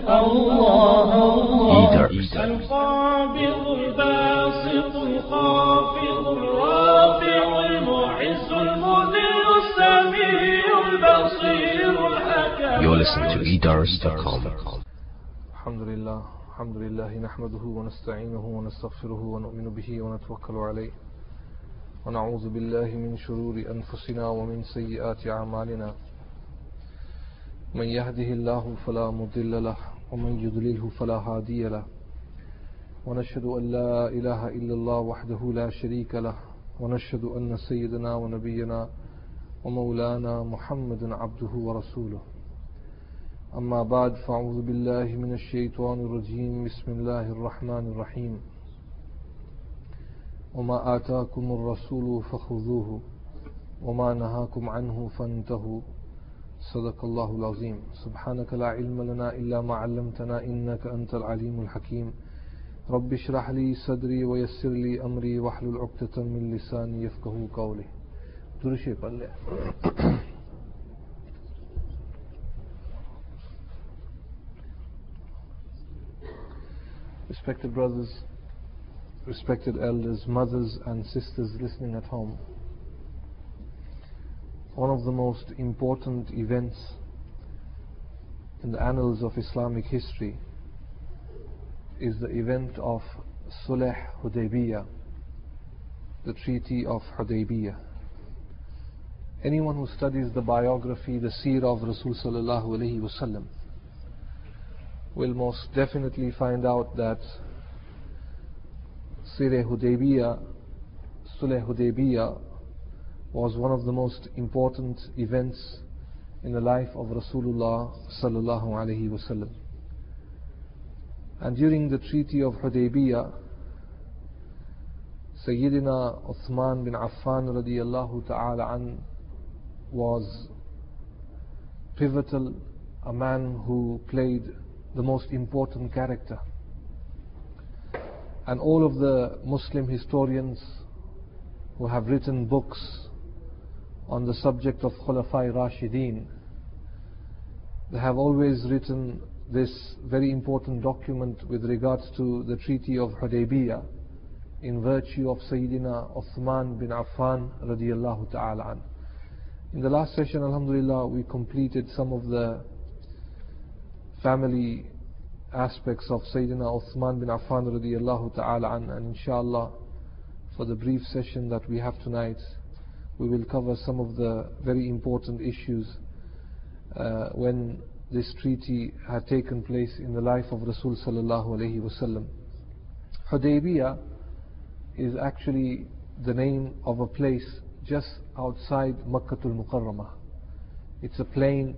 الله الله. القابض الباسط الخافض الرافع المعز المذل السميع البصير الحكم You're listening to edars.com. الحمد لله الحمد لله نحمده ونستعينه ونستغفره ونؤمن به ونتوكل عليه ونعوذ بالله من شرور أنفسنا ومن سيئات أعمالنا من يهده الله فلا مضل له ومن يضلله فلا هادي له. ونشهد أن لا إله إلا الله وحده لا شريك له ونشهد أن سيدنا ونبينا ومولانا محمد عبده ورسوله. أما بعد فأعوذ بالله من الشيطان الرجيم. بسم الله الرحمن الرحيم. وما آتاكم الرسول فخذوه وما نهاكم عنه فانتهوا. صدق الله العظيم سبحانك لا علم لنا إلا ما علمتنا إنك أنت العليم الحكيم رب اشرح لي صدري ويسر لي أمري واحلل عقدة من لساني يفقه قولي درشي قال Respected brothers, respected elders, mothers and sisters listening at home, one of the most important events in the annals of Islamic history is the event of Sulh Hudaybiyah, the Treaty of Hudaybiyah. Anyone who studies the biography, the seerah of Rasul sallallahu alaihi wasallam, will most definitely find out that Sirah Hudaybiyah, Sulh Hudaybiyah was one of the most important events in the life of Rasulullah sallallahu alaihi wasallam. And during the Treaty of Hudaybiyah, Sayyidina Uthman bin Affan radiyallahu ta'ala an was pivotal, a man who played the most important character. And all of the Muslim historians who have written books on the subject of Khulafai Rashideen, they have always written this very important document with regards to the Treaty of Hudaybiyah in virtue of Sayyidina Uthman bin Affan radiyallahu ta'ala. In the last session, Alhamdulillah, we completed some of the family aspects of Sayyidina Uthman bin Affan radiyallahu ta'ala an, and inshallah, for the brief session that we have tonight, we will cover some of the very important issues uh, when this treaty had taken place in the life of Rasul sallallahu alayhi wasallam. Hudaybiyah is actually the name of a place just outside Makkah Makkatul Mukarramah. It's a plain,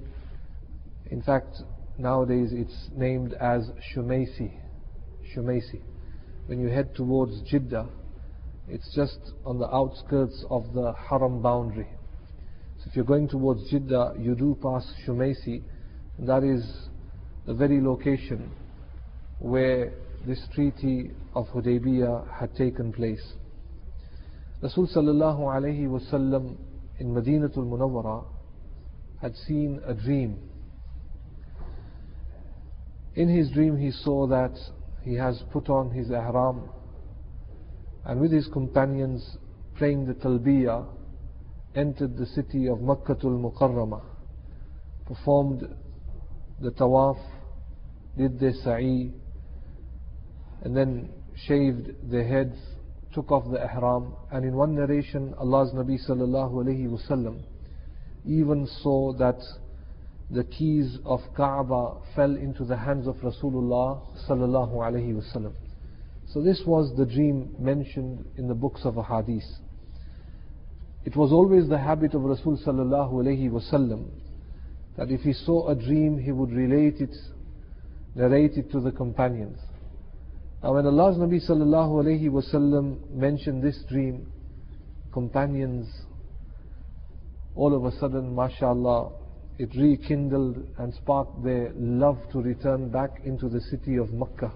in fact, nowadays it's named as Shumaisi. Shumaisi. When you head towards Jeddah, it's just on the outskirts of the Haram boundary. So if you're going towards Jeddah, you do pass Shumaisi, that is the very location where this treaty of Hudaybiyah had taken place. Rasul sallallahu alayhi wasallam in Madinatul Munawwara had seen a dream. In his dream he saw that he has put on his ihram and with his companions playing the talbiyah entered the city of Makkatul Mukarramah performed the tawaf did the sa'i and then shaved their heads took off the ihram and in one narration Allah's Nabi sallallahu wasallam even saw that the keys of Kaaba fell into the hands of Rasulullah sallallahu wasallam so this was the dream mentioned in the books of hadith it was always the habit of Rasul sallallahu wasallam that if he saw a dream he would relate it narrate it to the companions now when Allah's Nabi sallallahu alayhi wasallam mentioned this dream, companions all of a sudden, mashallah, it rekindled and sparked their love to return back into the city of Makkah.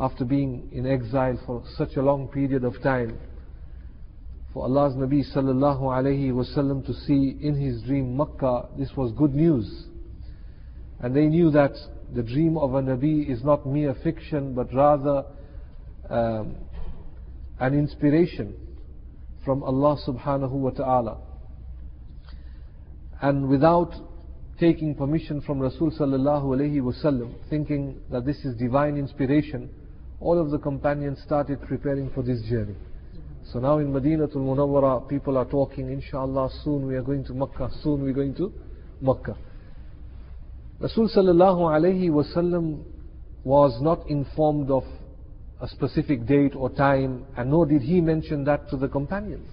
After being in exile for such a long period of time, for Allah's Nabi sallallahu alayhi wasallam to see in his dream Makkah, this was good news. And they knew that the dream of a Nabi is not mere fiction, but rather um, an inspiration from Allah subhanahu wa ta'ala. And without taking permission from Rasul sallallahu alayhi wasallam, thinking that this is divine inspiration, all of the companions started preparing for this journey. So now in Madinatul Munawwara, people are talking, inshallah, soon we are going to Makkah, soon we are going to Makkah. Rasul sallallahu alayhi wasallam was not informed of a specific date or time, and nor did he mention that to the companions.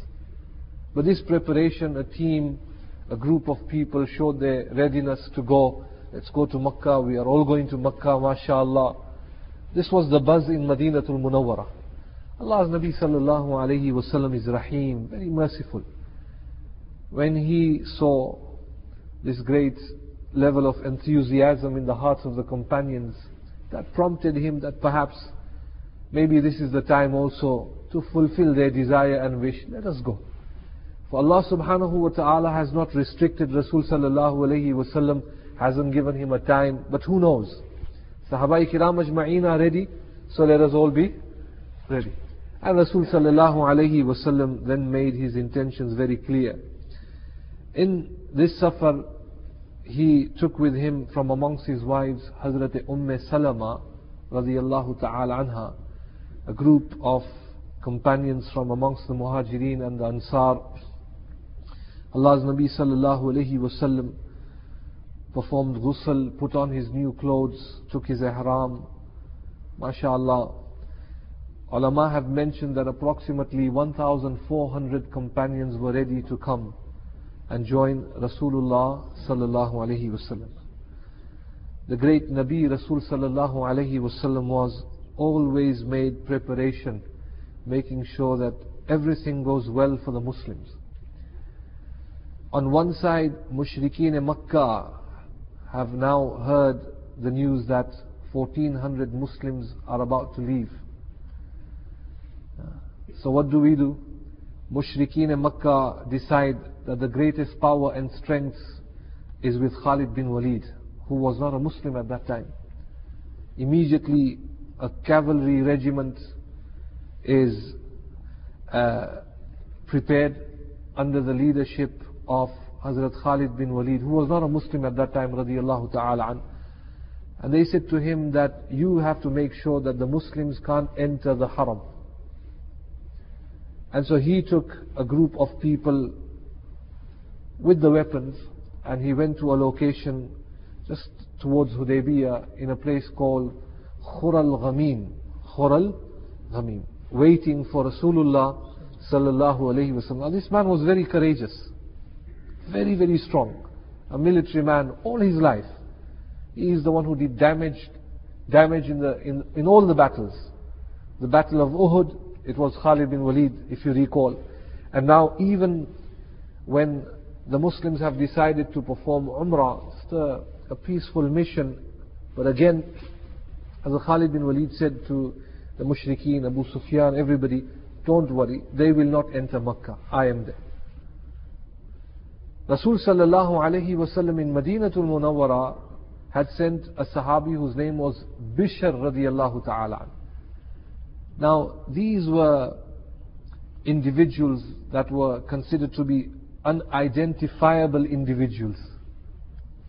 But this preparation, a team, a group of people showed their readiness to go. Let's go to Makkah. We are all going to Makkah, mashallah. This was the buzz in Madinatul Munawwara. Allah's Nabi sallallahu alayhi wasallam is Rahim, very merciful. When he saw this great level of enthusiasm in the hearts of the companions, that prompted him that perhaps maybe this is the time also to fulfill their desire and wish. Let us go. For Allah subhanahu wa ta'ala has not restricted Rasul sallallahu alayhi wasallam, hasn't given him a time, but who knows? Sahaba kiram ajma'een are ready, so let us all be ready. And Rasul sallallahu alayhi wasallam then made his intentions very clear. In this safar, he took with him from amongst his wives Hazrat Umm Salama radiyallahu ta'ala anha, a group of companions from amongst the Muhajirin and the Ansar Allah's Nabi sallallahu alayhi wasallam performed ghusl, put on his new clothes, took his ihram. MashaAllah. Ulama have mentioned that approximately 1,400 companions were ready to come and join Rasulullah sallallahu alayhi wasallam. The great Nabi Rasul sallallahu alayhi wasallam was always made preparation, making sure that everything goes well for the Muslims. On one side, Mushrikeen Makkah have now heard the news that 1400 Muslims are about to leave. So what do we do? Mushrikeen Makkah decide that the greatest power and strength is with Khalid bin Walid, who was not a Muslim at that time. Immediately, a cavalry regiment is uh, prepared under the leadership of Hazrat Khalid bin Walid, who was not a Muslim at that time, radiallahu ta'ala an. And they said to him that you have to make sure that the Muslims can't enter the haram. And so he took a group of people with the weapons and he went to a location just towards Hudaybiyah in a place called Khural Ghamim. Khural Ghamim. Waiting for Rasulullah sallallahu alayhi wasallam. This man was very courageous. Very, very strong. A military man all his life. He is the one who did damage, damage in, the, in, in all the battles. The battle of Uhud, it was Khalid bin Walid, if you recall. And now even when the Muslims have decided to perform Umrah, it's a, a peaceful mission. But again, as Khalid bin Walid said to the Mushrikeen, Abu Sufyan, everybody, don't worry, they will not enter Makkah. I am there. Rasul sallallahu alayhi wasallam in Madinatul Munawwara had sent a Sahabi whose name was Bishr radiallahu ta'ala. Now, these were individuals that were considered to be unidentifiable individuals.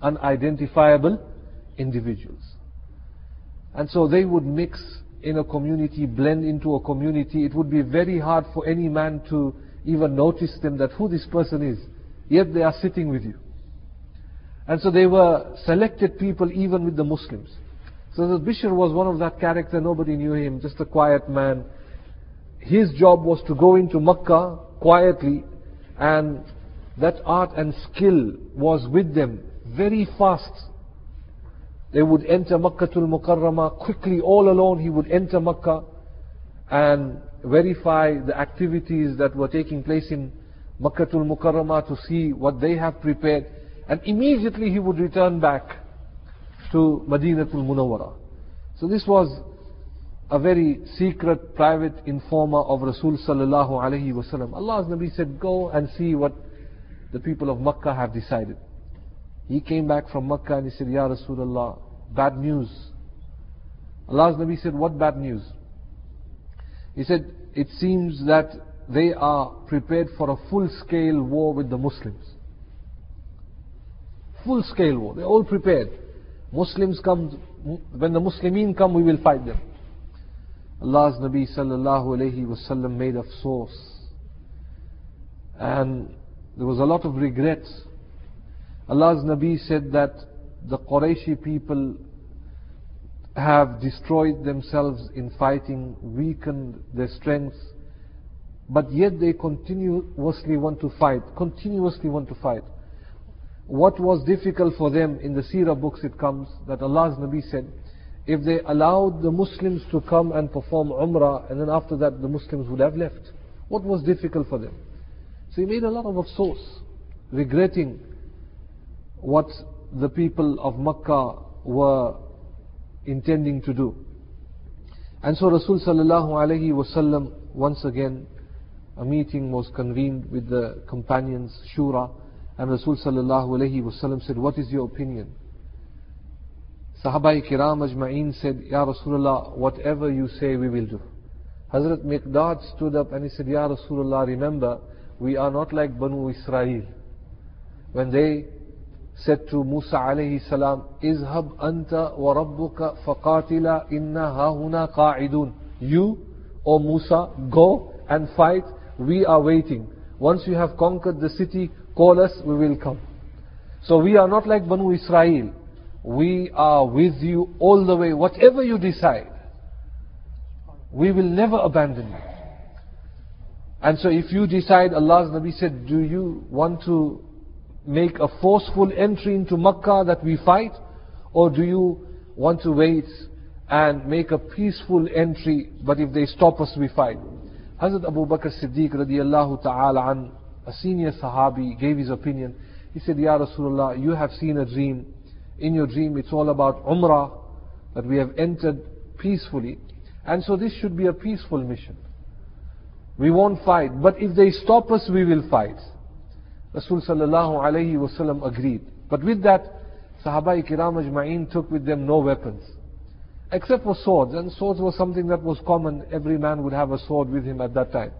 Unidentifiable individuals. And so they would mix in a community, blend into a community. It would be very hard for any man to even notice them that who this person is yet they are sitting with you. And so they were selected people even with the Muslims. So the Bishr was one of that character, nobody knew him, just a quiet man. His job was to go into Makkah quietly and that art and skill was with them very fast. They would enter Makkatul Mukarramah quickly, all alone he would enter Makkah and verify the activities that were taking place in Makkatul Mukarramah to see what they have prepared. And immediately he would return back to Madinatul Munawwara. So this was a very secret, private informer of Rasul sallallahu alaihi wasallam. Allah's Nabi said, go and see what the people of Makkah have decided. He came back from Makkah and he said, Ya Rasulullah, bad news. Allah's Nabi said, What bad news? He said, It seems that they are prepared for a full scale war with the Muslims. Full scale war. They're all prepared. Muslims come, when the Muslimin come, we will fight them. Allah's Nabi sallallahu alayhi wasallam made of source, And there was a lot of regrets. Allah's Nabi said that the Qurayshi people have destroyed themselves in fighting, weakened their strength, but yet they continuously want to fight, continuously want to fight. What was difficult for them in the Seerah books it comes that Allah's Nabi said, if they allowed the Muslims to come and perform Umrah and then after that the Muslims would have left. What was difficult for them? So he made a lot of afsos, regretting what the people of Makkah were intending to do. And so Rasul sallallahu alayhi wasallam once again a meeting was convened with the companions, Shura, and Rasul sallallahu alayhi wasallam said, What is your opinion? Sahaba kiram ajma'een said, Ya Rasulullah, whatever you say we will do. Hazrat Miqdad stood up and he said, Ya Rasulullah, remember, we are not like Banu Israel. When they said to Musa alayhi salam, Izhab anta wa rabbuka faqatila inna hahuna qa'idun. You, O Musa, go and fight, we are waiting. Once you have conquered the city, call us, we will come. So we are not like Banu Israel we are with you all the way, whatever you decide. We will never abandon you. And so if you decide, Allah's Nabi said, do you want to make a forceful entry into Makkah that we fight? Or do you want to wait and make a peaceful entry, but if they stop us, we fight? Hazrat Abu Bakr Siddiq radiallahu ta'ala an, a senior Sahabi, gave his opinion. He said, Ya Rasulullah, you have seen a dream in your dream it's all about Umrah, that we have entered peacefully. And so this should be a peaceful mission. We won't fight, but if they stop us, we will fight. Rasul sallallahu alayhi wasallam agreed. But with that, Sahaba kiram ajma'in took with them no weapons. Except for swords, and swords was something that was common. Every man would have a sword with him at that time.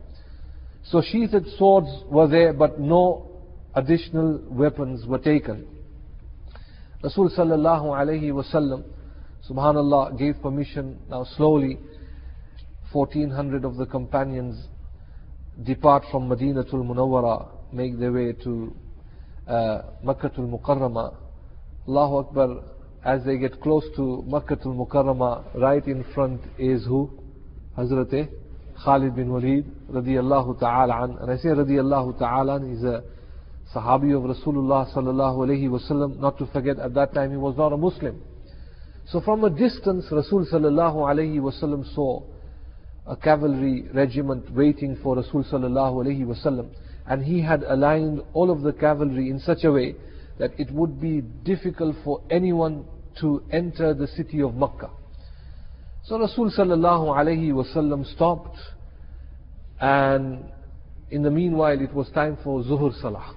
So she said swords were there, but no additional weapons were taken. Rasul sallallahu alayhi wasallam, subhanallah, gave permission. Now slowly, 1400 of the companions depart from Madinatul Munawwara, make their way to uh, Makkatul Mukarrama. Allahu Akbar, as they get close to Makkatul Mukarrama, right in front is who? Hazrat Khalid bin Walid radiyallahu ta'ala an. And I say radiyallahu ta'ala an, he's a Sahabi of Rasulullah sallallahu alayhi wasallam, not to forget at that time he was not a Muslim. So from a distance, Rasul sallallahu alayhi wasallam saw a cavalry regiment waiting for Rasul sallallahu alayhi wasallam, and he had aligned all of the cavalry in such a way that it would be difficult for anyone to enter the city of Makkah. So Rasul sallallahu alayhi wasallam stopped, and in the meanwhile it was time for Zuhur Salah.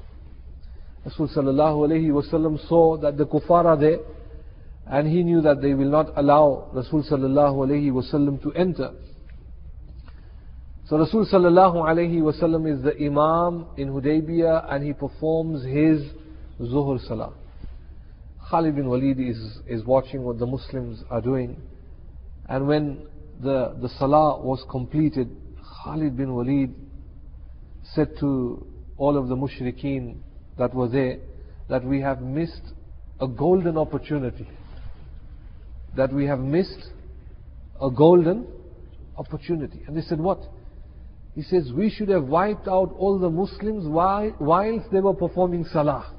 Rasul sallallahu alayhi wasallam saw that the kuffar are there and he knew that they will not allow Rasul sallallahu alayhi wasallam to enter. So Rasul sallallahu alayhi wasallam is the Imam in Hudaybiyah and he performs his Zuhur Salah. Khalid bin Walid is, is watching what the Muslims are doing. And when the, the Salah was completed, Khalid bin Walid said to all of the mushrikeen, that were there that we have missed a golden opportunity. That we have missed a golden opportunity. And they said, What? He says, We should have wiped out all the Muslims while, whilst they were performing Salah.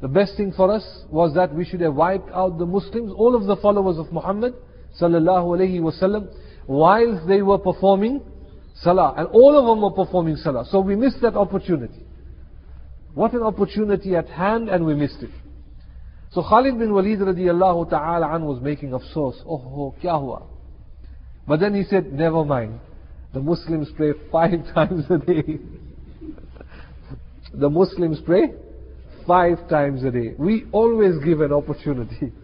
The best thing for us was that we should have wiped out the Muslims, all of the followers of Muhammad sallallahu alayhi wasallam, whilst they were performing Salah. And all of them were performing Salah. So we missed that opportunity. What an opportunity at hand and we missed it. So Khalid bin Walid radiallahu ta'ala an was making afsos. Oh, kya hua? But then he said, never mind. The Muslims pray five times a day. the Muslims pray five times a day. We always give an opportunity.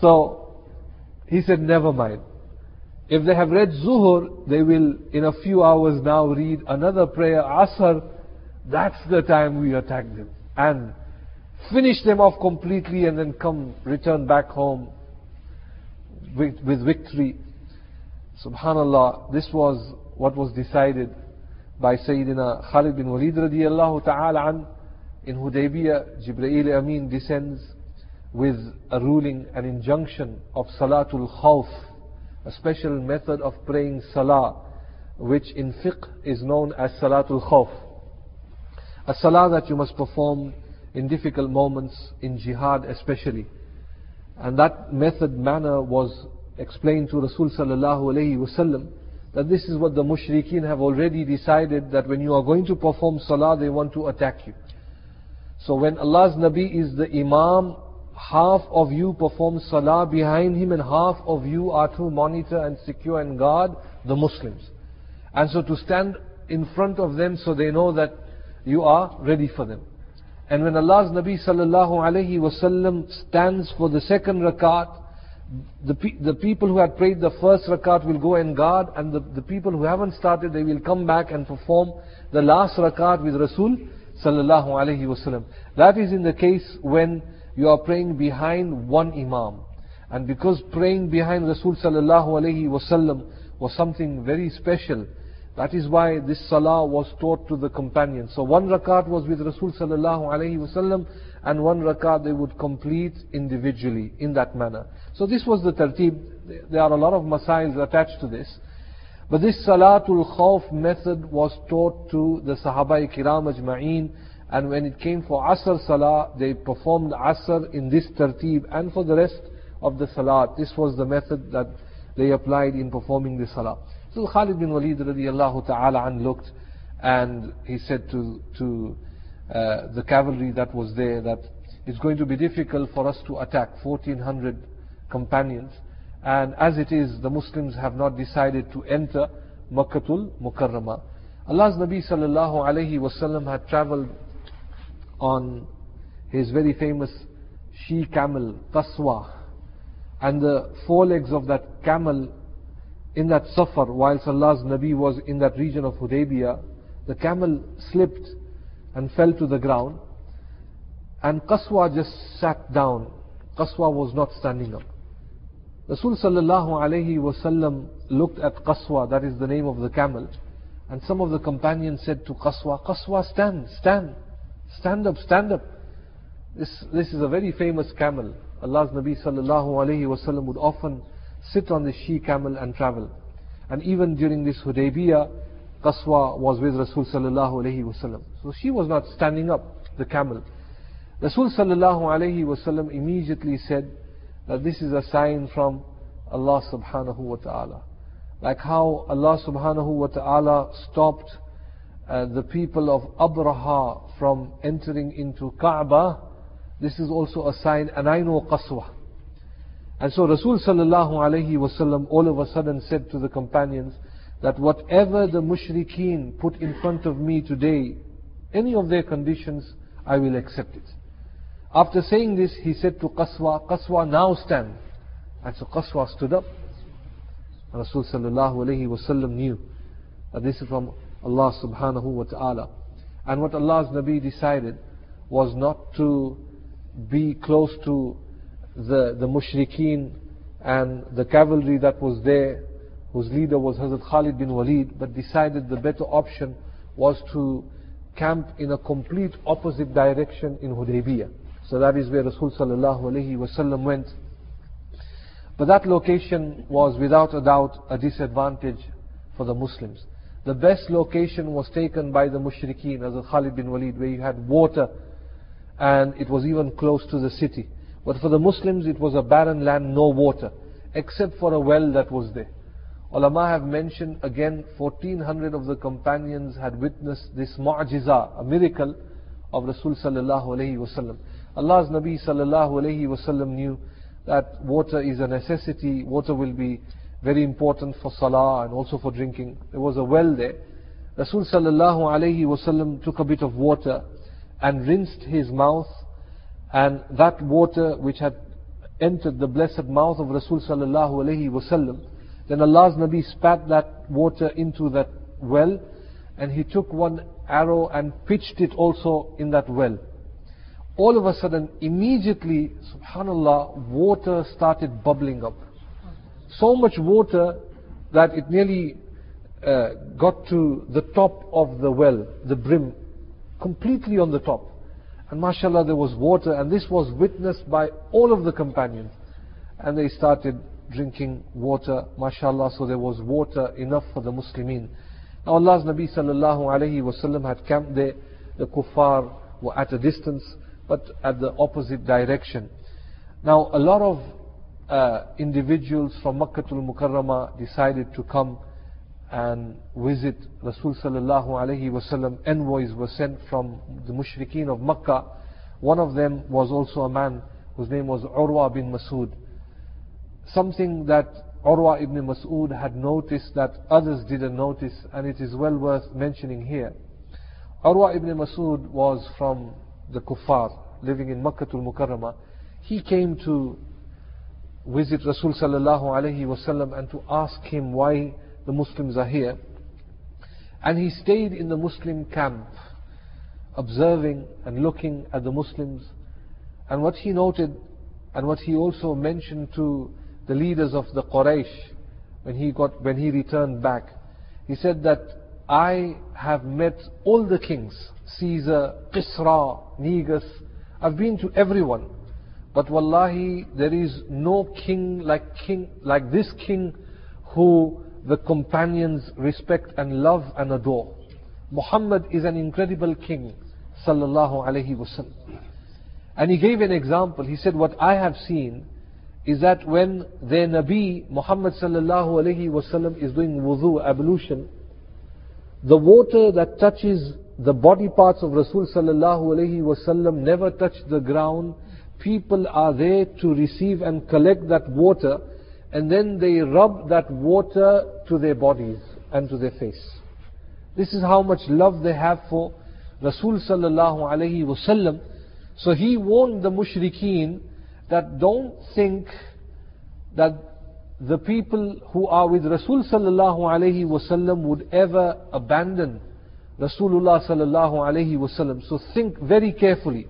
So, he said, never mind. If they have read Zuhur, they will in a few hours now read another prayer, Asr. That's the time we attack them. And finish them off completely and then come, return back home with, with victory. Subhanallah, this was what was decided by Sayyidina Khalid bin Walid radiallahu ta'ala an. In Hudaybiyah, Jibreel Amin descends with a ruling, an injunction of Salatul Khawf, a special method of praying Salah, which in fiqh is known as Salatul Khawf. A Salah that you must perform in difficult moments, in jihad especially. And that method, manner was explained to Rasul sallallahu alayhi wasallam that this is what the mushrikeen have already decided that when you are going to perform salah they want to attack you. So when Allah's Nabi is the Imam, half of you perform salah behind him and half of you are to monitor and secure and guard the Muslims. And so to stand in front of them so they know that you are ready for them. And when Allah's Nabi sallallahu alayhi wasallam stands for the second rakat, the, pe- the people who had prayed the first rakat will go and guard, and the, the people who haven't started, they will come back and perform the last rakat with Rasul sallallahu alayhi wasallam. That is in the case when you are praying behind one imam. And because praying behind Rasul sallallahu alayhi wasallam was something very special, that is why this salah was taught to the companions. So one rakat was with Rasul sallallahu alayhi wasallam and one rakat they would complete individually in that manner. So this was the tartib. There are a lot of masails attached to this. But this salatul khawf method was taught to the Sahaba kiram ajma'een and when it came for Asr Salah, they performed Asr in this tartib and for the rest of the Salah. This was the method that they applied in performing the Salah. So Khalid bin Walid radiallahu ta'ala an looked and he said to, to uh, the cavalry that was there that it's going to be difficult for us to attack 1400 companions and as it is the Muslims have not decided to enter Makkatul Mukarramah. Allah's Nabi sallallahu alayhi wasallam had traveled on his very famous she camel Qaswa and the forelegs of that camel in that safar, whilst Allah's Nabi was in that region of Hudaybiyah, the camel slipped and fell to the ground, and Qaswa just sat down. Qaswa was not standing up. Rasul sallallahu alayhi wasallam looked at Qaswa, that is the name of the camel, and some of the companions said to Qaswa, Qaswa, stand, stand, stand up, stand up. This, this is a very famous camel. Allah's Nabi sallallahu alayhi wasallam would often sit on the she camel and travel. And even during this Hudaybiyah, Qaswa was with Rasul sallallahu alayhi wasallam. So she was not standing up, the camel. Rasul sallallahu alayhi wasallam immediately said that this is a sign from Allah subhanahu wa ta'ala. Like how Allah subhanahu wa ta'ala stopped uh, the people of Abraha from entering into Kaaba, this is also a sign, and I know Qaswa. And so Rasul sallallahu alayhi wasallam all of a sudden said to the companions that whatever the mushrikeen put in front of me today, any of their conditions, I will accept it. After saying this, he said to Qaswa, Qaswa now stand. And so Qaswa stood up. And Rasul sallallahu alayhi wasallam knew that this is from Allah subhanahu wa ta'ala. And what Allah's Nabi decided was not to be close to the, the mushrikeen and the cavalry that was there, whose leader was Hazrat Khalid bin Walid, but decided the better option was to camp in a complete opposite direction in Hudaybiyah. So that is where Rasul sallallahu alayhi wasallam went. But that location was without a doubt a disadvantage for the Muslims. The best location was taken by the mushrikeen, as Khalid bin Walid, where you had water and it was even close to the city. But for the Muslims, it was a barren land, no water, except for a well that was there. Ulama have mentioned again, 1400 of the companions had witnessed this mu'jiza, a miracle of Rasul sallallahu alayhi wasallam. Allah's Nabi sallallahu alayhi wasallam knew that water is a necessity, water will be very important for salah and also for drinking. There was a well there. Rasul sallallahu alayhi wasallam took a bit of water and rinsed his mouth and that water which had entered the blessed mouth of Rasul sallallahu alayhi wasallam, then Allah's Nabi spat that water into that well and he took one arrow and pitched it also in that well. All of a sudden, immediately, subhanallah, water started bubbling up. So much water that it nearly uh, got to the top of the well, the brim, completely on the top. And mashallah, there was water, and this was witnessed by all of the companions. And they started drinking water, mashallah, so there was water enough for the Muslimin. Now Allah's Nabi sallallahu alayhi wasallam had camped there, the kuffar were at a distance, but at the opposite direction. Now a lot of uh, individuals from Makkah al Mukarramah decided to come and visit Rasul sallallahu wasallam. Envoys were sent from the mushrikeen of Makkah. One of them was also a man whose name was Urwa bin Masud. Something that Urwa ibn Masud had noticed that others didn't notice, and it is well worth mentioning here. Urwa ibn Masud was from the kuffar, living in Makkah al Mukarramah. He came to visit Rasul sallallahu wasallam and to ask him why the Muslims are here. And he stayed in the Muslim camp, observing and looking at the Muslims. And what he noted, and what he also mentioned to the leaders of the Quraysh when he got when he returned back, he said that I have met all the kings, Caesar, Kisra, Negus. I've been to everyone. But wallahi, there is no king like king like this king who the companions respect and love and adore. Muhammad is an incredible king, sallallahu alaihi wasallam. And he gave an example. He said, What I have seen is that when their Nabi, Muhammad sallallahu alaihi wasallam, is doing wudu, ablution, the water that touches the body parts of Rasul sallallahu alaihi wasallam never touch the ground. People are there to receive and collect that water and then they rub that water to their bodies and to their face. This is how much love they have for Rasul sallallahu alayhi wasallam. So he warned the mushrikeen that don't think that the people who are with Rasul sallallahu alayhi wasallam would ever abandon Rasulullah sallallahu alayhi wasallam. So think very carefully.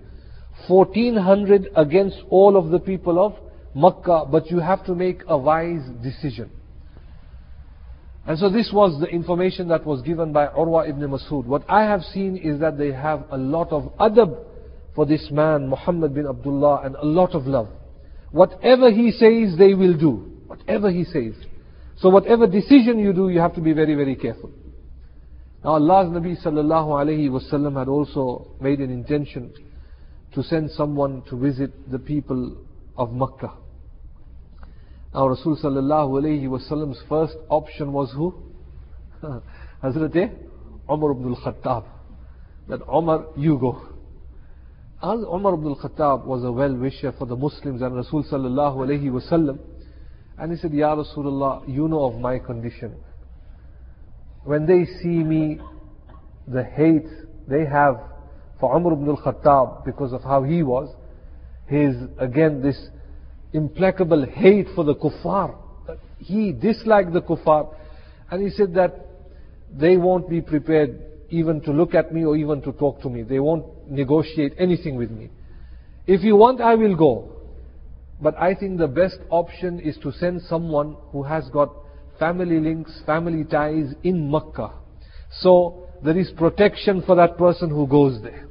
1400 against all of the people of Makkah, but you have to make a wise decision. And so this was the information that was given by Urwa ibn Masud. What I have seen is that they have a lot of adab for this man, Muhammad bin Abdullah, and a lot of love. Whatever he says, they will do. Whatever he says. So whatever decision you do, you have to be very, very careful. Now Allah's Nabi sallallahu alayhi wasallam had also made an intention to send someone to visit the people of Makkah. Now Rasul sallallahu first option was who? Hazrat eh? Umar ibn al-Khattab. That Umar, you go. As Umar ibn al-Khattab was a well-wisher for the Muslims and Rasul sallallahu. And he said, Ya Rasulullah, you know of my condition. When they see me, the hate they have for Umar ibn al-Khattab because of how he was, his, again, this implacable hate for the kuffar. He disliked the kuffar. And he said that they won't be prepared even to look at me or even to talk to me. They won't negotiate anything with me. If you want, I will go. But I think the best option is to send someone who has got family links, family ties in Makkah. So there is protection for that person who goes there.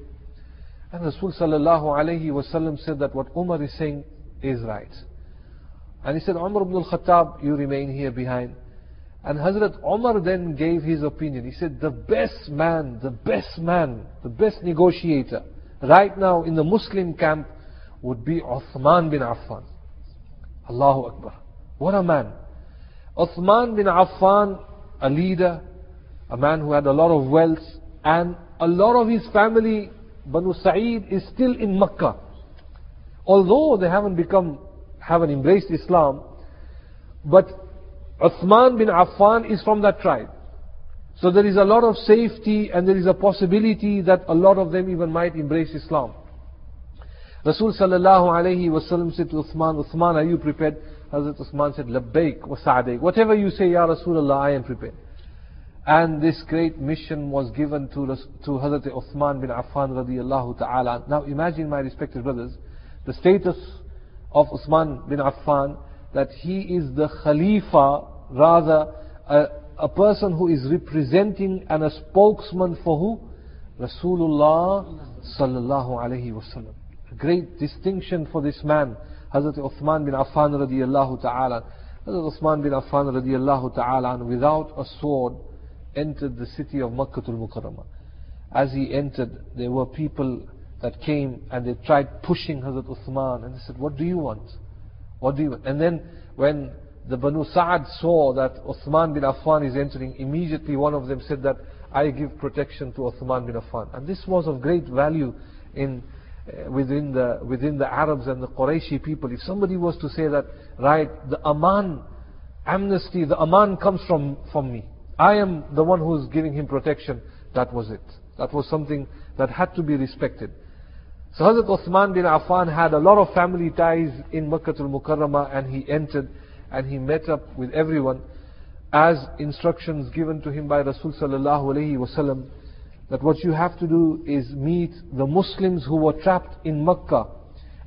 And Rasul sallallahu alayhi wasallam said that what Umar is saying is right. And he said, Umar ibn al-Khattab, you remain here behind. And Hazrat Umar then gave his opinion. He said, the best man, the best man, the best negotiator right now in the Muslim camp would be Uthman bin Affan. Allahu Akbar. What a man. Uthman bin Affan, a leader, a man who had a lot of wealth, and a lot of his family, Banu Sa'id, is still in Makkah although they haven't become, haven't embraced Islam, but Uthman bin Affan is from that tribe. So there is a lot of safety and there is a possibility that a lot of them even might embrace Islam. Rasul sallallahu alayhi wasallam said to Uthman, Uthman, are you prepared? Hazrat Uthman said, Labbaik wa sa'adaik. Whatever you say, Ya Rasulullah, I am prepared. And this great mission was given to, to Hazrat Uthman bin Affan radiallahu ta'ala. Now imagine my respected brothers, the status of Uthman bin Affan, that he is the Khalifa, rather a, a person who is representing and a spokesman for who? Rasulullah sallallahu alayhi wasallam. A great distinction for this man, Hazrat Uthman bin Affan radiallahu ta'ala. Hazrat Uthman bin Affan radiallahu ta'ala, without a sword, entered the city of Makkah al-Mukarramah. As he entered, there were people that came and they tried pushing Hazrat Uthman and they said, what do you want? What do you want? And then when the Banu Sa'ad saw that Uthman bin Affan is entering, immediately one of them said that, I give protection to Uthman bin Affan. And this was of great value in uh, within the within the Arabs and the Qurayshi people. If somebody was to say that, right, the Aman amnesty, the Aman comes from, from me. I am the one who's giving him protection. That was it. That was something that had to be respected. So Hazrat Uthman bin Affan had a lot of family ties in Makkah al-Mukarramah and he entered and he met up with everyone as instructions given to him by Rasul sallallahu alayhi wasallam that what you have to do is meet the Muslims who were trapped in Makkah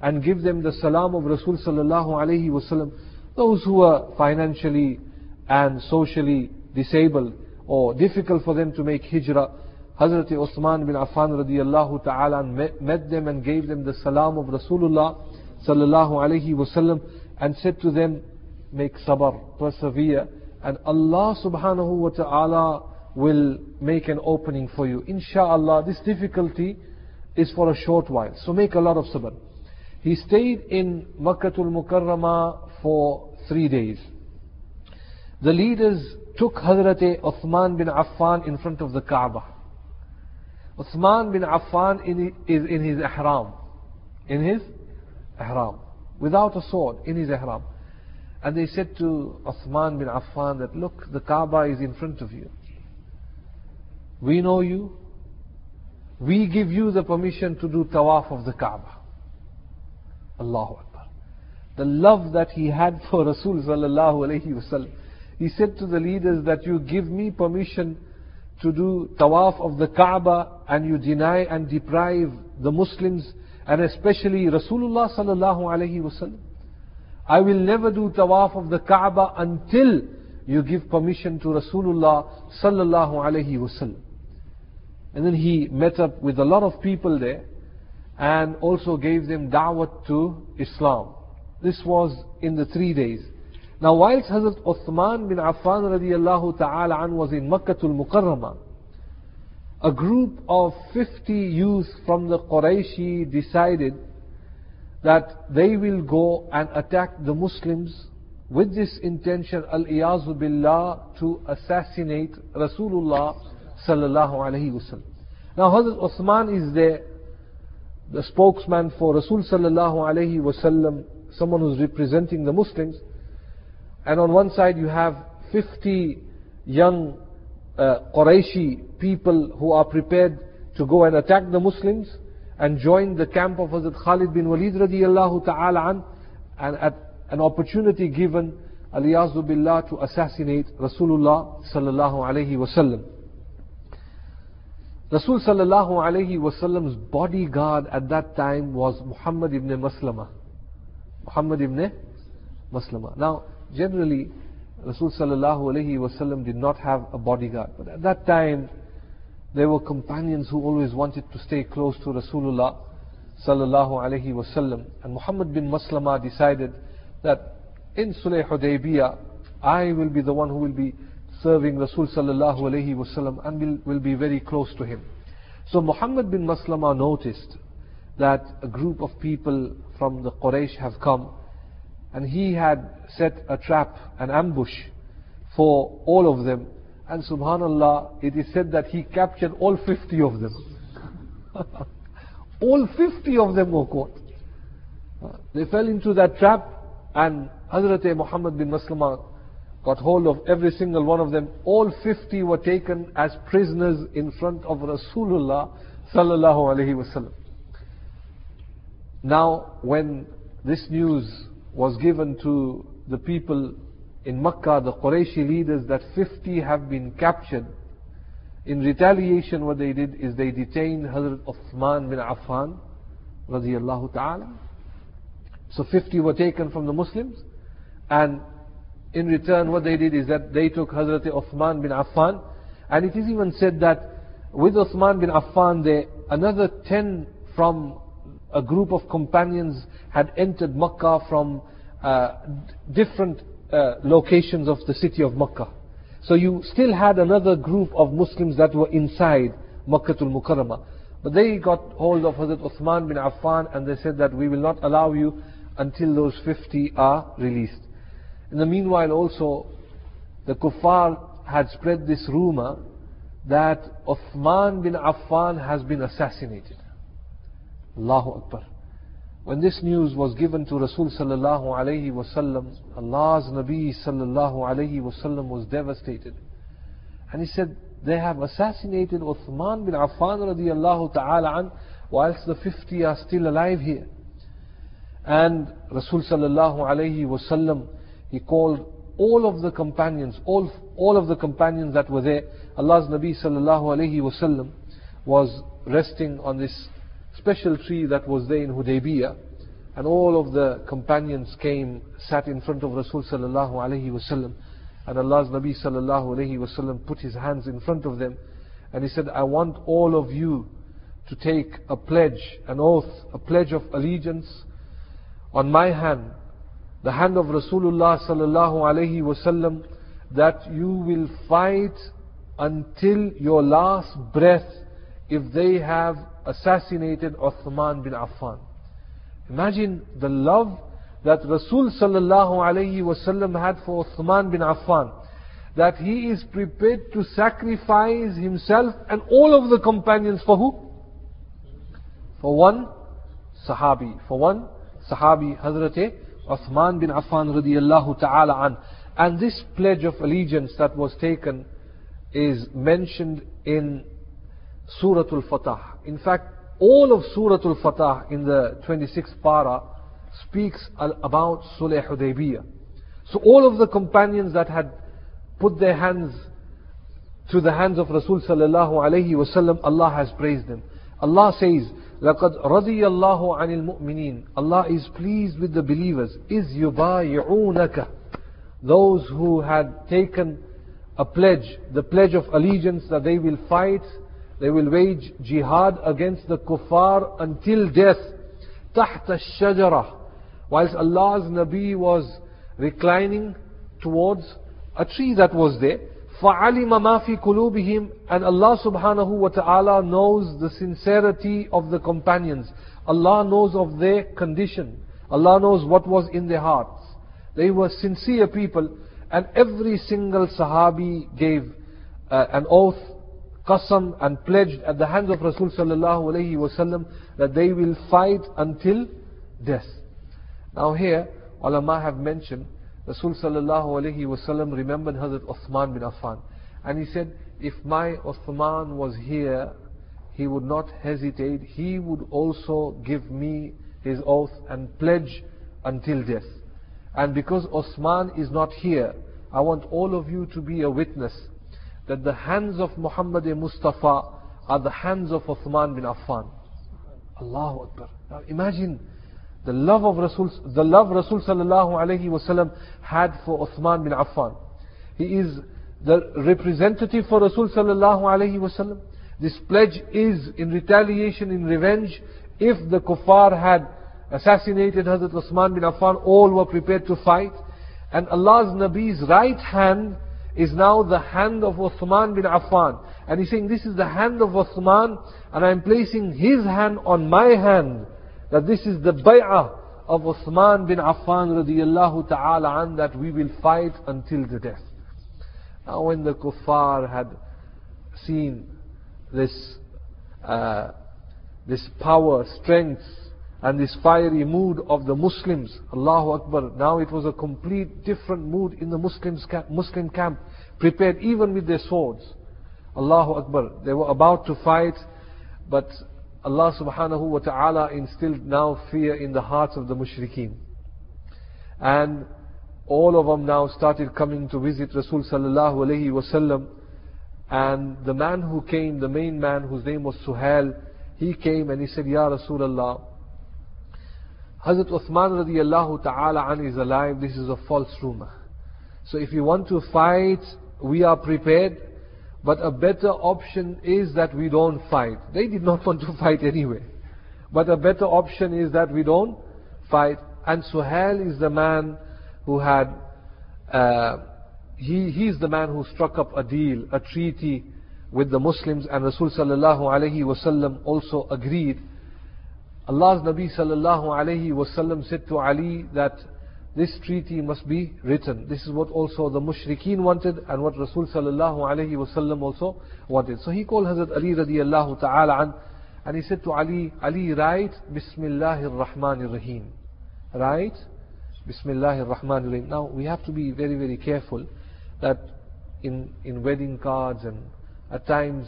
and give them the salam of Rasul sallallahu alayhi wasallam those who were financially and socially disabled or difficult for them to make hijrah. Hazrat Uthman bin Affan radiallahu ta'ala met them and gave them the salam of Rasulullah sallallahu alayhi wasallam and said to them, make sabr, persevere, and Allah subhanahu wa ta'ala will make an opening for you. Inshallah, this difficulty is for a short while. So make a lot of sabr. He stayed in Makkah al-Mukarramah for three days. The leaders took Hazrat Uthman bin Affan in front of the Kaaba. Uthman bin Affan is in his ihram. In his ihram. Without a sword, in his ihram. And they said to Uthman bin Affan that, look, the Kaaba is in front of you. We know you. We give you the permission to do tawaf of the Kaaba. Allahu Akbar. The love that he had for Rasul sallallahu alayhi wasallam. He said to the leaders that you give me permission to do tawaf of the Kaaba and you deny and deprive the Muslims and especially Rasulullah sallallahu alayhi wasallam. I will never do tawaf of the Kaaba until you give permission to Rasulullah sallallahu alayhi wasallam. And then he met up with a lot of people there and also gave them da'wat to Islam. This was in the three days. Now whilst Hazrat Uthman bin Affan radiallahu ta'ala an was in Makkah al-Mukarramah, a group of 50 youth from the Qurayshi decided that they will go and attack the Muslims with this intention, al-iyazu billah, to assassinate Rasulullah sallallahu alayhi wasallam. Now Hazrat Uthman is there, the spokesman for Rasul sallallahu alayhi wasallam, someone who's representing the Muslims. And on one side you have 50 young uh, Qurayshi people who are prepared to go and attack the Muslims and join the camp of Hazrat Khalid bin Walid radiallahu ta'ala an, and at an opportunity given aliyazu billah to assassinate Rasulullah sallallahu alayhi wasallam. Rasul sallallahu alayhi wasallam's bodyguard at that time was Muhammad ibn Maslama. Muhammad ibn Maslama. Now, generally, Rasul sallallahu alayhi wasallam did not have a bodyguard. But at that time, there were companions who always wanted to stay close to Rasulullah sallallahu alayhi wasallam. And Muhammad bin Maslama decided that in Sulh Hudaybiyah, I will be the one who will be serving Rasul sallallahu alayhi wasallam and will, will be very close to him. So Muhammad bin Maslama noticed that a group of people from the Quraysh have come and he had set a trap, an ambush for all of them. And subhanallah, it is said that he captured all 50 of them. all 50 of them were caught. They fell into that trap and Hazrat Muhammad bin Maslama got hold of every single one of them. All 50 were taken as prisoners in front of Rasulullah sallallahu alaihi wasallam. Now, when this news was given to the people in Makkah, the Qurayshi leaders, that 50 have been captured, in retaliation what they did is they detained Hazrat Uthman bin Affan radiallahu ta'ala. So 50 were taken from the Muslims and in return what they did is that they took Hazrat Uthman bin Affan and it is even said that with Uthman bin Affan they, another 10 from a group of companions had entered Makkah from uh, different uh, locations of the city of Makkah. So you still had another group of Muslims that were inside Makkatul Mukarramah. But they got hold of Hazrat Uthman bin Affan and they said that we will not allow you until those 50 are released. In the meanwhile also, the kuffar had spread this rumor that Uthman bin Affan has been assassinated. Allahu Akbar. When this news was given to Rasul sallallahu alayhi wasallam, Allah's Nabi sallallahu alayhi wasallam was devastated. And he said, they have assassinated Uthman bin Affan radiallahu ta'ala an, whilst the 50 are still alive here. And Rasul sallallahu alayhi wasallam, he called all of the companions, all, all of the companions that were there. Allah's Nabi sallallahu alayhi wasallam was resting on this special tree that was there in Hudaybiyah. And all of the companions came, sat in front of Rasul sallallahu wasallam. And Allah's Nabi sallallahu alayhi wasallam put his hands in front of them. And he said, I want all of you to take a pledge, an oath, a pledge of allegiance on my hand, the hand of Rasulullah sallallahu alayhi wasallam, that you will fight until your last breath if they have assassinated Uthman bin Affan. Imagine the love that Rasul sallallahu alayhi wasallam had for Uthman bin Affan. That he is prepared to sacrifice himself and all of the companions for who? For one Sahabi. For one Sahabi, Hazrat Uthman bin Affan radiallahu ta'ala an. And this pledge of allegiance that was taken is mentioned in Surah Al-Fatah. In fact, all of Surah Al-Fatah in the 26th para speaks about Sulh Hudaybiyah. So all of the companions that had put their hands to the hands of Rasul sallallahu alayhi wasallam, Allah has praised them. Allah says, لَقَدْ رَضِيَ اللَّهُ عَنِ الْمُؤْمِنِينَ Allah is pleased with the believers. إِذْ يُبَايِعُونَكَ Those who had taken a pledge, the pledge of allegiance that they will fight they will wage jihad against the kuffar until death. تحت الشجرة. Whilst Allah's Nabi was reclining towards a tree that was there. فَعَلِمَ مَا فِي قُلُوبِهِمْ And Allah subhanahu wa ta'ala knows the sincerity of the companions. Allah knows of their condition. Allah knows what was in their hearts. They were sincere people and every single Sahabi gave uh, an oath qasam and pledged at the hands of Rasul sallallahu alayhi wasallam that they will fight until death. Now here, ulama have mentioned, Rasul sallallahu alayhi wasallam remembered Hazrat Uthman bin Affan. And he said, if my Uthman was here, he would not hesitate. He would also give me his oath and pledge until death. And because Uthman is not here, I want all of you to be a witness that the hands of Muhammad Mustafa are the hands of Uthman bin Affan. Allahu Akbar. Now imagine the love of Rasul, the love Rasul sallallahu alayhi wasallam had for Uthman bin Affan. He is the representative for Rasul sallallahu alayhi wasallam. This pledge is in retaliation, in revenge. If the kuffar had assassinated Hazrat Uthman bin Affan, all were prepared to fight. And Allah's Nabi's right hand is now the hand of Uthman bin Affan. And he's saying, this is the hand of Uthman, and I'm placing his hand on my hand. That this is the bay'ah of Uthman bin Affan radiallahu ta'ala an, that we will fight until the death. Now when the kuffar had seen this, uh, this power, strength, and this fiery mood of the Muslims. Allahu Akbar. Now it was a complete different mood in the Muslims Muslim camp, prepared even with their swords. Allahu Akbar. They were about to fight, but Allah subhanahu wa ta'ala instilled now fear in the hearts of the mushrikeen. And all of them now started coming to visit Rasul sallallahu alayhi wasallam. And the man who came, the main man whose name was Suhail, he came and he said, Ya Rasulullah, Hazrat Uthman radiallahu ta'ala an is alive, this is a false rumor. So if you want to fight, we are prepared, but a better option is that we don't fight. They did not want to fight anyway. But a better option is that we don't fight. And Suhail is the man who had, uh, he, he's the man who struck up a deal, a treaty with the Muslims and Rasul sallallahu alayhi wasallam also agreed. Allah's Nabi sallallahu alayhi wasallam said to Ali that this treaty must be written. This is what also the mushrikeen wanted and what Rasul sallallahu alayhi wasallam also wanted. So he called Hazrat Ali radiallahu ta'ala an and he said to Ali, Ali write Bismillahir Rahmanir Rahim. Write Bismillahir Rahmanir Rahim. Now we have to be very very careful that in, in wedding cards and at times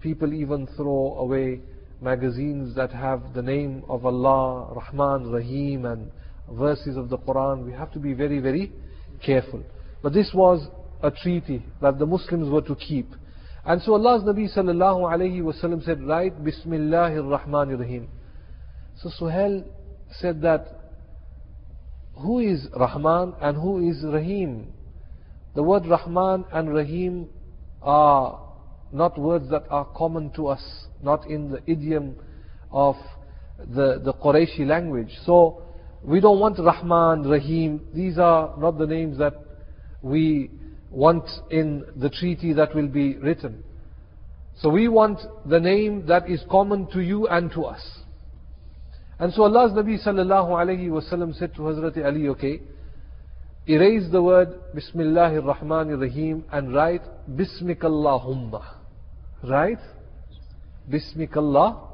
people even throw away magazines that have the name of Allah, Rahman, Rahim and verses of the Quran. We have to be very, very careful. But this was a treaty that the Muslims were to keep. And so Allah's Nabi sallallahu alayhi wasallam said, write Bismillahir Rahmanir Rahim. So Suhail said that, who is Rahman and who is Rahim? The word Rahman and Rahim are not words that are common to us, not in the idiom of the, the Qurayshi language. So we don't want Rahman, Rahim. These are not the names that we want in the treaty that will be written. So we want the name that is common to you and to us. And so Allah's Nabi sallallahu alayhi wasallam said to Hazrat Ali, okay, erase the word Bismillahir Rahmanir Rahim and write Bismikallahumma. Right? Bismikallahumma.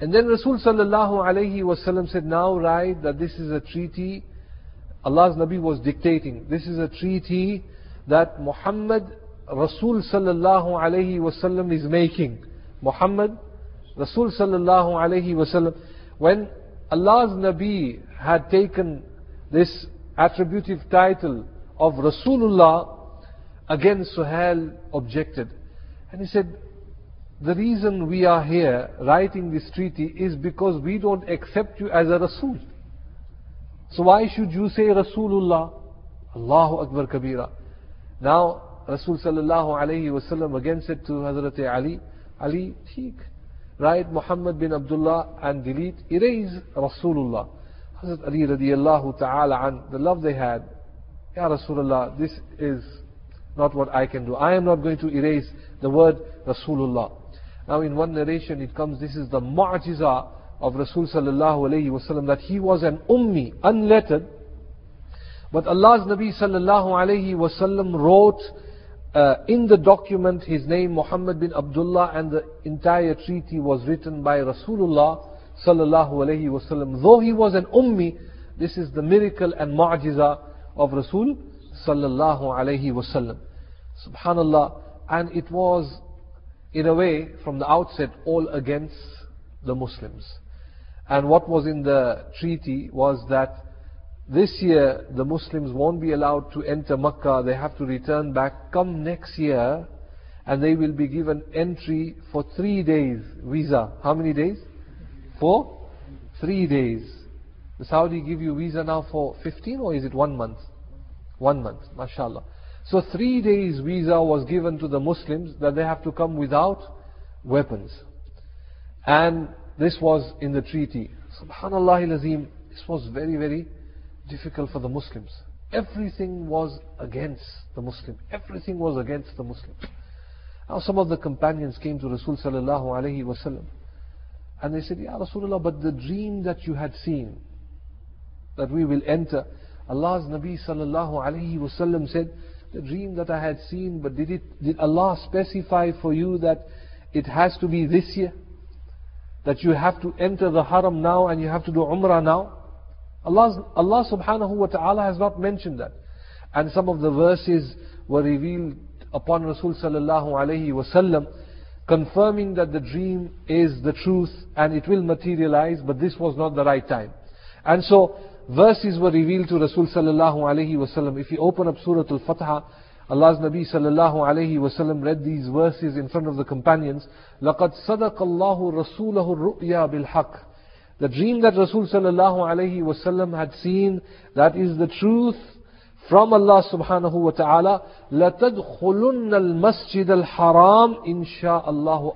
And then Rasul sallallahu alayhi wasallam said, now write that this is a treaty. Allah's Nabi was dictating. This is a treaty that Muhammad Rasul sallallahu alayhi wasallam is making. Muhammad Rasul sallallahu alayhi wasallam. When Allah's Nabi had taken this attributive title of Rasulullah, again Suhail objected. And he said, the reason we are here writing this treaty is because we don't accept you as a Rasul. So why should you say Rasulullah? Allahu Akbar Kabira. Now, Rasul sallallahu alayhi wasallam again said to Hazrat Ali, Ali, take, write Muhammad bin Abdullah and delete, erase Rasulullah. Hazrat Ali radiallahu ta'ala an, the love they had, Ya Rasulullah, this is not what I can do. I am not going to erase the word Rasulullah. Now in one narration it comes, this is the mu'jiza of Rasul sallallahu alayhi wasallam, that he was an ummi, unlettered, but Allah's Nabi sallallahu alayhi wasallam wrote uh, in the document his name Muhammad bin Abdullah and the entire treaty was written by Rasulullah sallallahu alayhi wasallam. Though he was an ummi, this is the miracle and mu'jiza of Rasul sallallahu alayhi wasallam. Subhanallah. And it was, in a way, from the outset, all against the Muslims. And what was in the treaty was that this year the Muslims won't be allowed to enter Makkah, they have to return back. Come next year, and they will be given entry for three days visa. How many days? For three days. The Saudi give you visa now for 15 or is it one month? One month, mashallah. So three days visa was given to the Muslims that they have to come without weapons. And this was in the treaty. Subhanallah azim, this was very, very difficult for the Muslims. Everything was against the Muslim. Everything was against the Muslim. Now some of the companions came to Rasul sallallahu wasallam. And they said, Ya Rasulullah, but the dream that you had seen, that we will enter, Allah's Nabi sallallahu alayhi wasallam said, the dream that I had seen, but did it, did Allah specify for you that it has to be this year? that you have to enter the haram now and you have to do umrah now? Allah, Allah subhanahu wa ta'ala has not mentioned that. And some of the verses were revealed upon Rasul sallallahu alayhi confirming that the dream is the truth and it will materialize, but this was not the right time. And so, verses were revealed to Rasul sallallahu alayhi wasallam. If you open up Surah Al-Fatha, Allah's Nabi sallallahu alayhi wasallam read these verses in front of the companions. لَقَدْ صَدَقَ اللَّهُ رَسُولَهُ الرُّؤْيَا بِالْحَقِّ The dream that Rasul sallallahu alayhi wasallam had seen, that is the truth from Allah subhanahu wa ta'ala. لَتَدْخُلُنَّ الْمَسْجِدَ الْحَرَامِ إِنْشَاءَ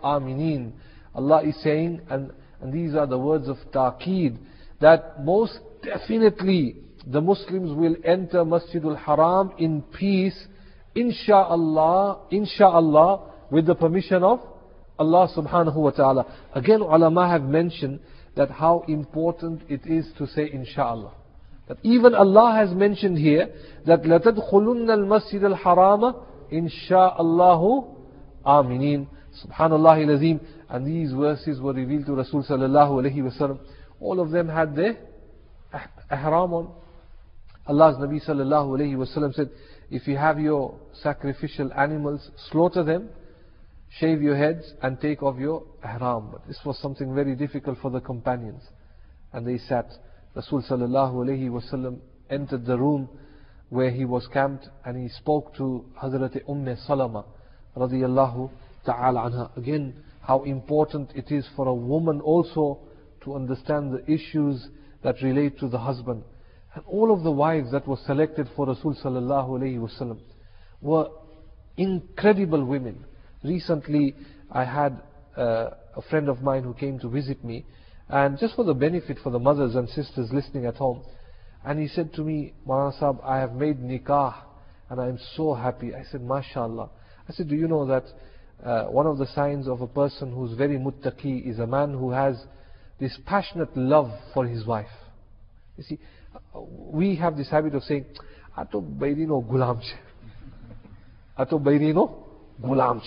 آمِنِينَ Allah is saying, and, and these are the words of taqeed, that most definitely the Muslims will enter Masjidul Haram in peace, insha'Allah, insha'Allah, with the permission of Allah subhanahu wa ta'ala. Again, ulama have mentioned that how important it is to say insha'Allah. That even Allah has mentioned here that لَتَدْخُلُنَّ الْمَسْجِدَ الْحَرَامَ إِنْ شَاءَ اللَّهُ آمِنِينَ Subhanallah al-Azim. And these verses were revealed to Rasul sallallahu alayhi wasallam. All of them had their ihram on. Allah's Nabi sallallahu alayhi wasallam said, if you have your sacrificial animals, slaughter them, shave your heads and take off your ihram. But this was something very difficult for the companions. And they sat Rasul sallallahu alayhi wasallam entered the room where he was camped and he spoke to Hazrat Umm Salama radiyallahu ta'ala anha. Again, how important it is for a woman also to understand the issues that relate to the husband. And all of the wives that were selected for Rasul sallallahu alayhi wasallam were incredible women. Recently, I had uh, a friend of mine who came to visit me and just for the benefit for the mothers and sisters listening at home. And he said to me, Maulana I have made nikah and I am so happy. I said, MashaAllah. I said, do you know that uh, one of the signs of a person who's very muttaqi is a man who has this passionate love for his wife. You see, we have this habit of saying, Ato bairino gulam Ato bairino gulam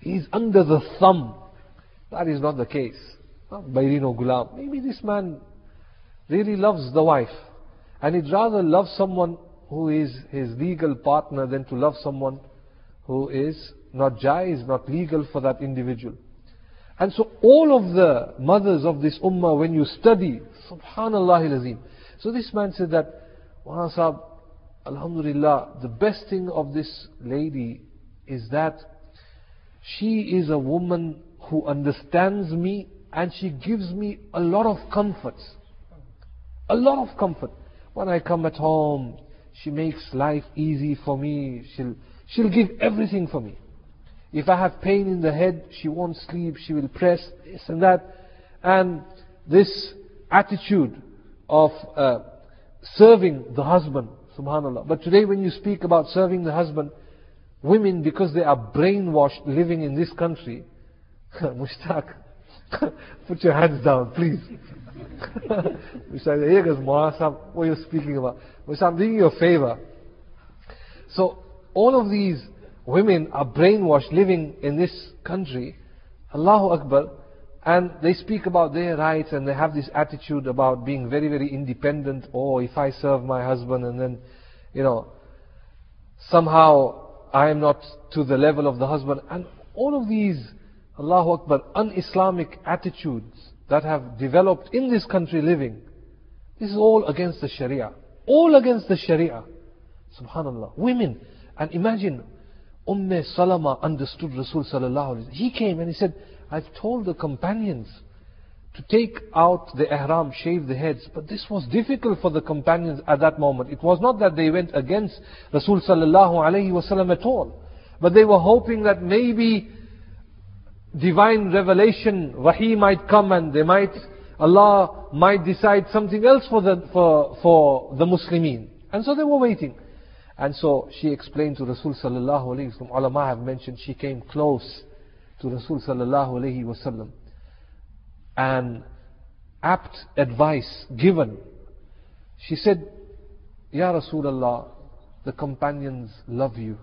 He's under the thumb. That is not the case. Bairino Gulam. Maybe this man really loves the wife. And he'd rather love someone who is his legal partner than to love someone who is not jais, not legal for that individual. And so all of the mothers of this ummah, when you study, subhanallah azim. So this man said that, Sahab, Alhamdulillah, the best thing of this lady is that she is a woman who understands me and she gives me a lot of comforts. A lot of comfort. When I come at home, she makes life easy for me. She'll, she'll give everything for me. If I have pain in the head, she won't sleep. She will press this and that. And this attitude of uh, serving the husband, subhanAllah. But today when you speak about serving the husband, women, because they are brainwashed living in this country, mushtaq, Put your hands down, please. said, here goes Muasam, what are you speaking about? Said, I'm doing you a favor. So, all of these women are brainwashed living in this country, Allahu Akbar, and they speak about their rights and they have this attitude about being very, very independent. Oh, if I serve my husband and then, you know, somehow I am not to the level of the husband. And all of these Allahu Akbar, un-Islamic attitudes that have developed in this country living, this is all against the Sharia. All against the Sharia. Subhanallah. Women. And imagine, Umm Salama understood Rasul sallallahu He came and he said, I've told the companions to take out the ihram, shave the heads. But this was difficult for the companions at that moment. It was not that they went against Rasul sallallahu alaihi wasallam at all. But they were hoping that maybe divine revelation, wahi might come and they might, Allah might decide something else for the, for, for the Muslimin. And so they were waiting. And so she explained to Rasul sallallahu alayhi wa ulama have mentioned she came close to Rasul sallallahu alayhi wa and apt advice given. She said, Ya Rasulullah, the companions love you.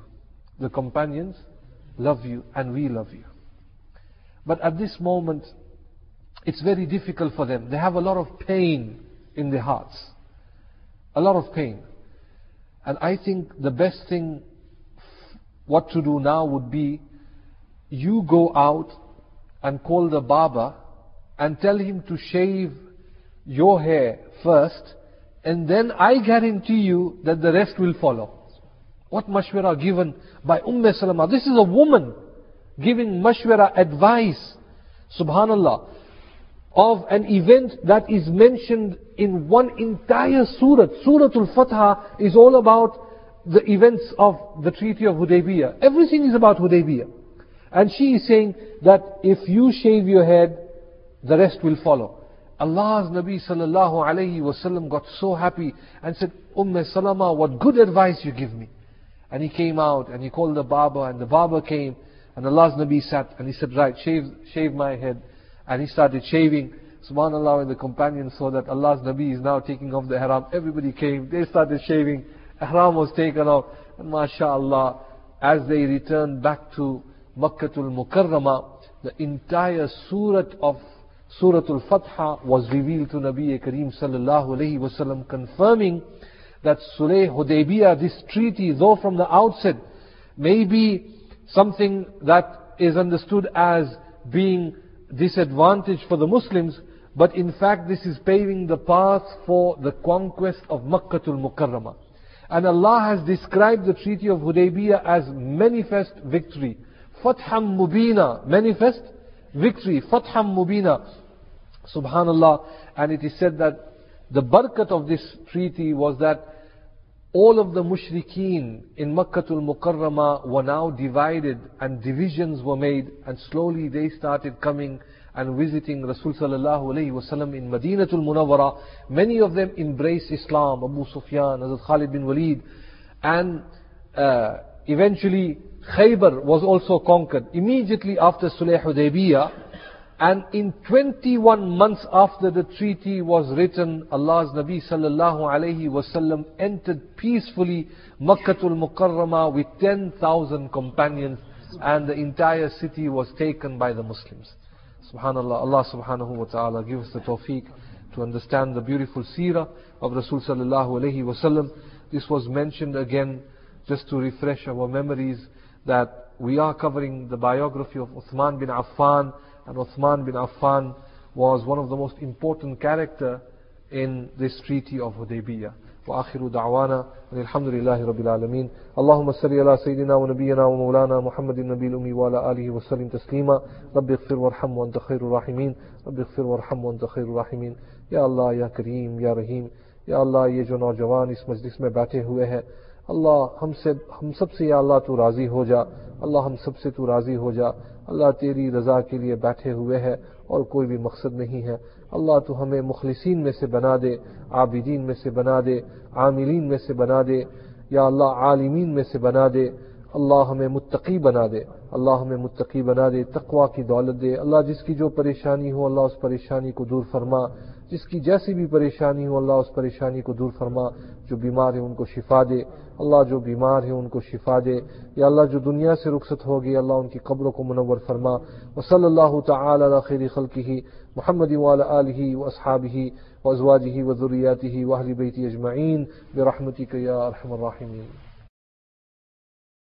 The companions love you and we love you. But at this moment, it's very difficult for them. They have a lot of pain in their hearts. A lot of pain. And I think the best thing, what to do now would be, you go out and call the barber and tell him to shave your hair first, and then I guarantee you that the rest will follow. What mashwara given by Umm Salama. This is a woman giving mashwara advice, subhanallah, of an event that is mentioned in one entire surah. Surah Al-Fatah is all about the events of the Treaty of Hudaybiyah. Everything is about Hudaybiyah. And she is saying that if you shave your head, the rest will follow. Allah's Nabi sallallahu alayhi wasallam got so happy and said, Umm Salama, what good advice you give me. And he came out and he called the barber and the barber came and Allah's Nabi sat and he said, right, shave, shave my head. And he started shaving. Subhanallah, when the companions saw that Allah's Nabi is now taking off the ihram, everybody came, they started shaving. Ihram was taken off. And mashallah, as they returned back to Makkatul Mukarramah, the entire surah of Surah Al-Fatha was revealed to Nabi Kareem sallallahu alayhi wasallam confirming that Sulh Hudaybiyah, this treaty, though from the outset may be something that is understood as being disadvantage for the Muslims, but in fact this is paving the path for the conquest of Makkah Makkatul Mukarramah. And Allah has described the Treaty of Hudaybiyah as manifest victory. Fatham Mubina, manifest victory. Fatham Mubina. Subhanallah. And it is said that the barakat of this treaty was that all of the mushrikeen in Makkatul Mukarramah were now divided and divisions were made and slowly they started coming and visiting Rasul sallallahu alayhi wasallam in Madinatul Munawwara. Many of them embraced Islam, Abu Sufyan, Hazrat Khalid bin Walid, and uh, eventually Khaybar was also conquered. Immediately after Sulh Hudaybiyah, and in 21 months after the treaty was written, Allah's Nabi sallallahu alayhi wasallam entered peacefully Makkatul Mukarramah with 10,000 companions and the entire city was taken by the Muslims. Subhanallah, Allah subhanahu wa ta'ala give us the tawfiq to understand the beautiful seerah of Rasul sallallahu alayhi wasallam. This was mentioned again just to refresh our memories that we are covering the biography of Uthman bin Affan and Uthman bin Affan was one of the most important character in this treaty of Hudaybiyah. وآخر دعوانا أن الحمد لله رب العالمين اللهم صل على سيدنا ونبينا ومولانا محمد النبي الأمي وعلى آله وسلم تسليما رب اغفر وارحم وأنت خير الراحمين رب اغفر وارحم وأنت خير الراحمين يا الله يا كريم يا رحيم يا الله یہ جو نوجوان اس مجلس میں بیٹھے ہوئے ہیں اللہ ہم سے ہم سب سے یا اللہ تو راضی ہو جا۔ اللہ ہم سب سے تو راضی ہو جا۔ اللہ تیری رضا کے لیے بیٹھے ہوئے ہے اور کوئی بھی مقصد نہیں ہے۔ اللہ تو ہمیں مخلصین میں سے بنا دے، عابدین میں سے بنا دے، عاملین میں سے بنا دے۔ یا اللہ عالمین میں سے بنا دے۔ اللہ ہمیں متقی بنا دے۔ اللہ ہمیں متقی بنا دے تقوا کی دولت دے۔ اللہ جس کی جو پریشانی ہو، اللہ اس پریشانی کو دور فرما۔ جس کی جیسی بھی پریشانی ہو، اللہ اس پریشانی کو دور فرما، جو بیمار ہیں ان کو شفا دے۔ اللہ جو بیمار ہیں ان کو شفا دے۔ یا اللہ جو دنیا سے رخصت ہو گئی اللہ ان کی قبروں کو منور فرما۔ وصلی اللہ تعالی علی خیر خلقہ، محمد و علیہ و اصحابہ و ازواجہ و ذریاتہ و اہل بیت اجمعین، برحمتک یا ارحم الراحمین۔